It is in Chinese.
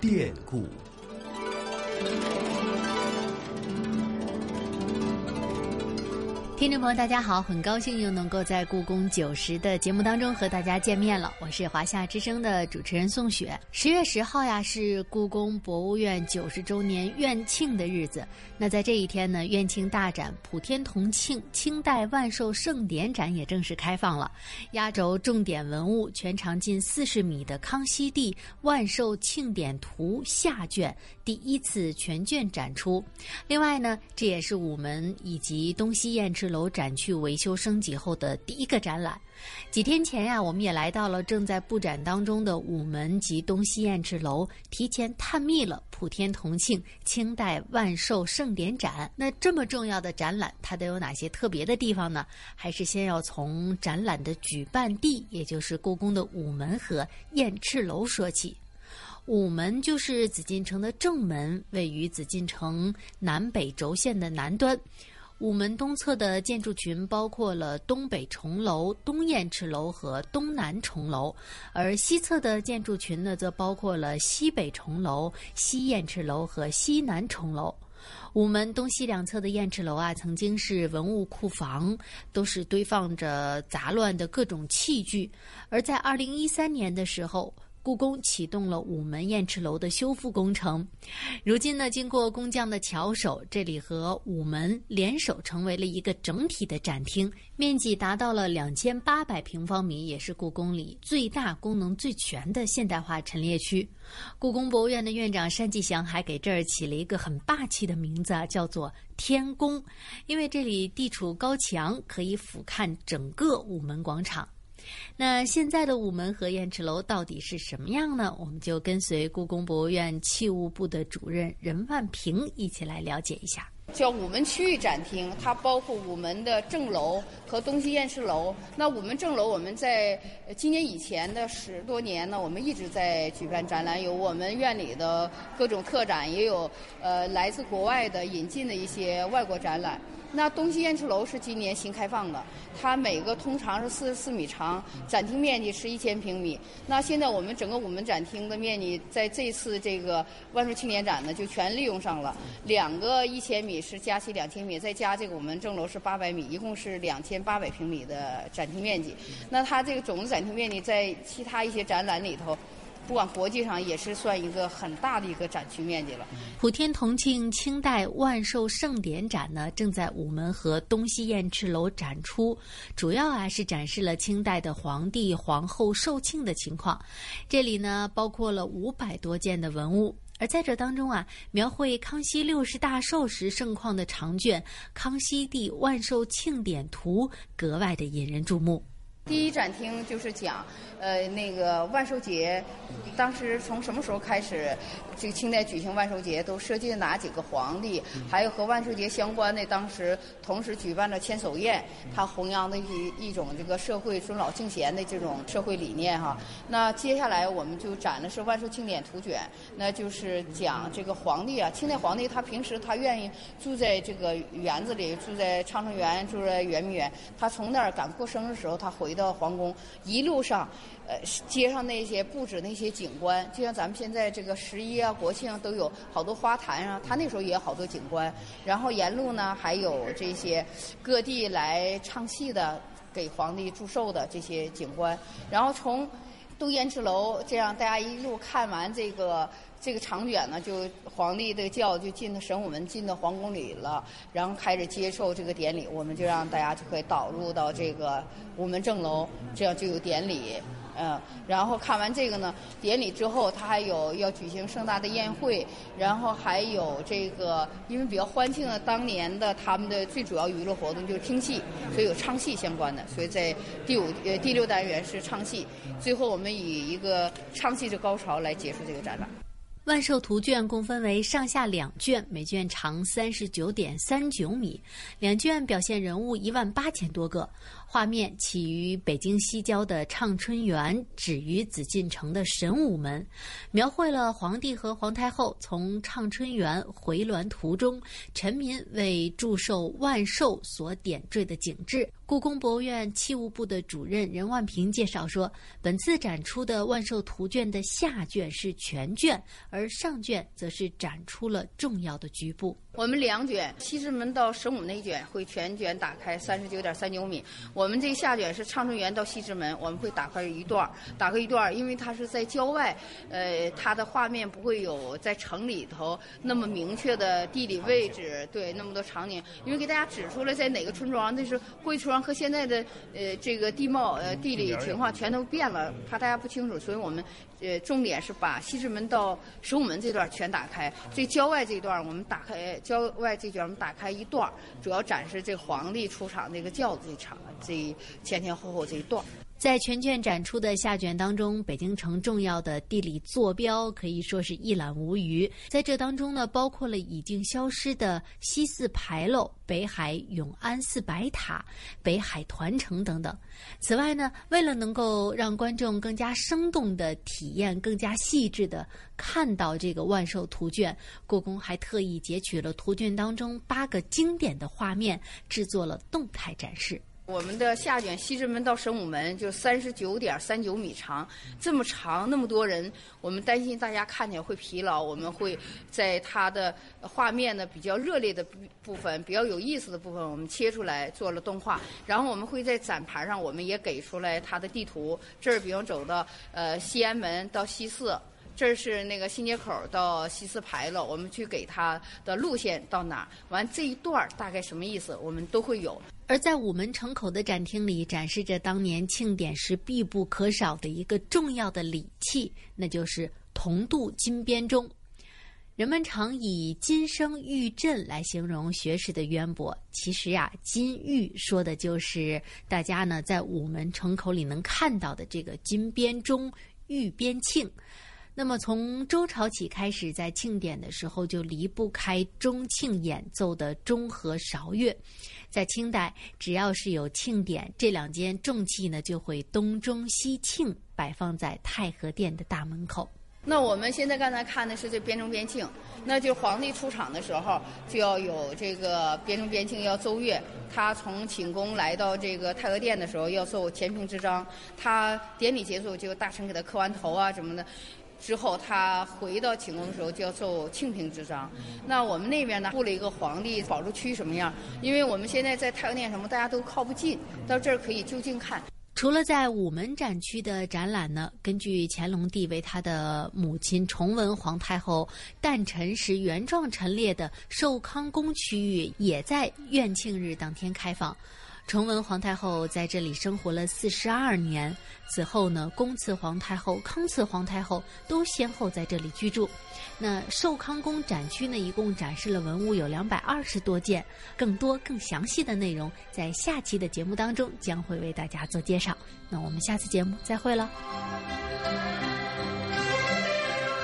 典故。听众朋友，大家好，很高兴又能够在故宫九十的节目当中和大家见面了。我是华夏之声的主持人宋雪。十月十号呀，是故宫博物院九十周年院庆的日子。那在这一天呢，院庆大展“普天同庆”清代万寿盛典展也正式开放了。压轴重点文物，全长近四十米的《康熙帝万寿庆典图》下卷第一次全卷展出。另外呢，这也是午门以及东西燕楼展区维修升级后的第一个展览。几天前呀，我们也来到了正在布展当中的午门及东西燕翅楼，提前探秘了“普天同庆”清代万寿盛典展。那这么重要的展览，它都有哪些特别的地方呢？还是先要从展览的举办地，也就是故宫的午门和燕翅楼说起。午门就是紫禁城的正门，位于紫禁城南北轴线的南端。午门东侧的建筑群包括了东北重楼、东燕翅楼和东南重楼，而西侧的建筑群呢，则包括了西北重楼、西燕翅楼和西南重楼。午门东西两侧的燕翅楼啊，曾经是文物库房，都是堆放着杂乱的各种器具，而在二零一三年的时候。故宫启动了午门燕翅楼的修复工程，如今呢，经过工匠的巧手，这里和午门联手成为了一个整体的展厅，面积达到了两千八百平方米，也是故宫里最大、功能最全的现代化陈列区。故宫博物院的院长单霁翔还给这儿起了一个很霸气的名字，叫做“天宫”，因为这里地处高墙，可以俯瞰整个午门广场。那现在的午门和燕翅楼到底是什么样呢？我们就跟随故宫博物院器物部的主任任万平一起来了解一下。叫午门区域展厅，它包括午门的正楼和东西燕翅楼。那午门正楼，我们在今年以前的十多年呢，我们一直在举办展览，有我们院里的各种特展，也有呃来自国外的引进的一些外国展览。那东西燕翅楼是今年新开放的，它每个通常是四十四米长，展厅面积是一千平米。那现在我们整个午门展厅的面积，在这次这个万寿庆典展呢，就全利用上了。两个一千米是加起两千米，再加这个我们正楼是八百米，一共是两千八百平米的展厅面积。那它这个总的展厅面积，在其他一些展览里头。不管国际上也是算一个很大的一个展区面积了。普天同庆清代万寿盛典展呢，正在午门和东西燕翅楼展出，主要啊是展示了清代的皇帝皇后寿庆的情况。这里呢包括了五百多件的文物，而在这当中啊，描绘康熙六十大寿时盛况的长卷《康熙帝万寿庆典图》格外的引人注目。第一展厅就是讲，呃，那个万寿节，当时从什么时候开始，这个清代举行万寿节都设计了哪几个皇帝，还有和万寿节相关的，当时同时举办了千叟宴，它弘扬的一一种这个社会尊老敬贤的这种社会理念哈。那接下来我们就展的是万寿庆典图卷，那就是讲这个皇帝啊，清代皇帝他平时他愿意住在这个园子里，住在畅春园，住在圆明园，他从那儿赶过生日时候，他回。到皇宫一路上，呃，街上那些布置那些景观，就像咱们现在这个十一啊、国庆啊都有好多花坛啊，他那时候也有好多景观。然后沿路呢，还有这些各地来唱戏的、给皇帝祝寿的这些景观。然后从东燕翅楼这样，大家一路看完这个这个长卷呢，就皇帝的轿就进到神武门，进到皇宫里了，然后开始接受这个典礼。我们就让大家就可以导入到这个午门正楼，这样就有典礼。嗯，然后看完这个呢，典礼之后，他还有要举行盛大的宴会，然后还有这个，因为比较欢庆的当年的他们的最主要娱乐活动就是听戏，所以有唱戏相关的，所以在第五呃第六单元是唱戏，最后我们以一个唱戏的高潮来结束这个展览。万寿图卷共分为上下两卷，每卷长三十九点三九米，两卷表现人物一万八千多个。画面起于北京西郊的畅春园，止于紫禁城的神武门，描绘了皇帝和皇太后从畅春园回銮途中，臣民为祝寿万寿所点缀的景致。故宫博物院器物部的主任任万平介绍说，本次展出的万寿图卷的下卷是全卷，而上卷则是展出了重要的局部。我们两卷，西直门到神武那卷会全卷打开三十九点三九米。我们这下卷是畅春园到西直门，我们会打开一段，打开一段，因为它是在郊外，呃，它的画面不会有在城里头那么明确的地理位置，对那么多场景，因为给大家指出来在哪个村庄，那是过去村庄和现在的呃这个地貌呃地理情况全都变了，怕大家不清楚，所以我们呃重点是把西直门到神武门这段全打开，这郊外这段我们打开。郊外这卷我们打开一段，主要展示这皇帝出场那个轿子这场，这前前后后这一段。在全卷展出的下卷当中，北京城重要的地理坐标可以说是一览无余。在这当中呢，包括了已经消失的西四牌楼、北海永安寺白塔、北海团城等等。此外呢，为了能够让观众更加生动的体验、更加细致的看到这个万寿图卷，故宫还特意截取了图卷当中八个经典的画面，制作了动态展示。我们的下卷西直门到神武门就三十九点三九米长，这么长，那么多人，我们担心大家看起来会疲劳，我们会在它的画面呢比较热烈的部分、比较有意思的部分，我们切出来做了动画，然后我们会在展盘上，我们也给出来它的地图。这儿比方走到呃西安门到西四。这是那个新街口到西四牌楼，我们去给它的路线到哪儿？完这一段大概什么意思？我们都会有。而在午门城口的展厅里，展示着当年庆典时必不可少的一个重要的礼器，那就是铜镀金编钟。人们常以“金声玉振”来形容学识的渊博，其实呀，“金玉”说的就是大家呢在午门城口里能看到的这个金编钟、玉编磬。那么，从周朝起开始，在庆典的时候就离不开钟磬演奏的钟和韶乐。在清代，只要是有庆典，这两件重器呢就会东钟西磬，摆放在太和殿的大门口。那我们现在刚才看的是这边钟边磬，那就是皇帝出场的时候就要有这个边钟边磬要奏乐。他从寝宫来到这个太和殿的时候要奏前平之章，他典礼结束就大臣给他磕完头啊什么的。之后，他回到寝宫的时候就要受庆平之章。那我们那边呢，布了一个皇帝保住区什么样？因为我们现在在太和殿什么，大家都靠不近，到这儿可以就近看。除了在午门展区的展览呢，根据乾隆帝为他的母亲崇文皇太后诞辰时原状陈列的寿康宫区域，也在院庆日当天开放。崇文皇太后在这里生活了四十二年，此后呢，恭赐皇太后、康赐皇太后都先后在这里居住。那寿康宫展区呢，一共展示了文物有两百二十多件，更多更详细的内容在下期的节目当中将会为大家做介绍。那我们下次节目再会了。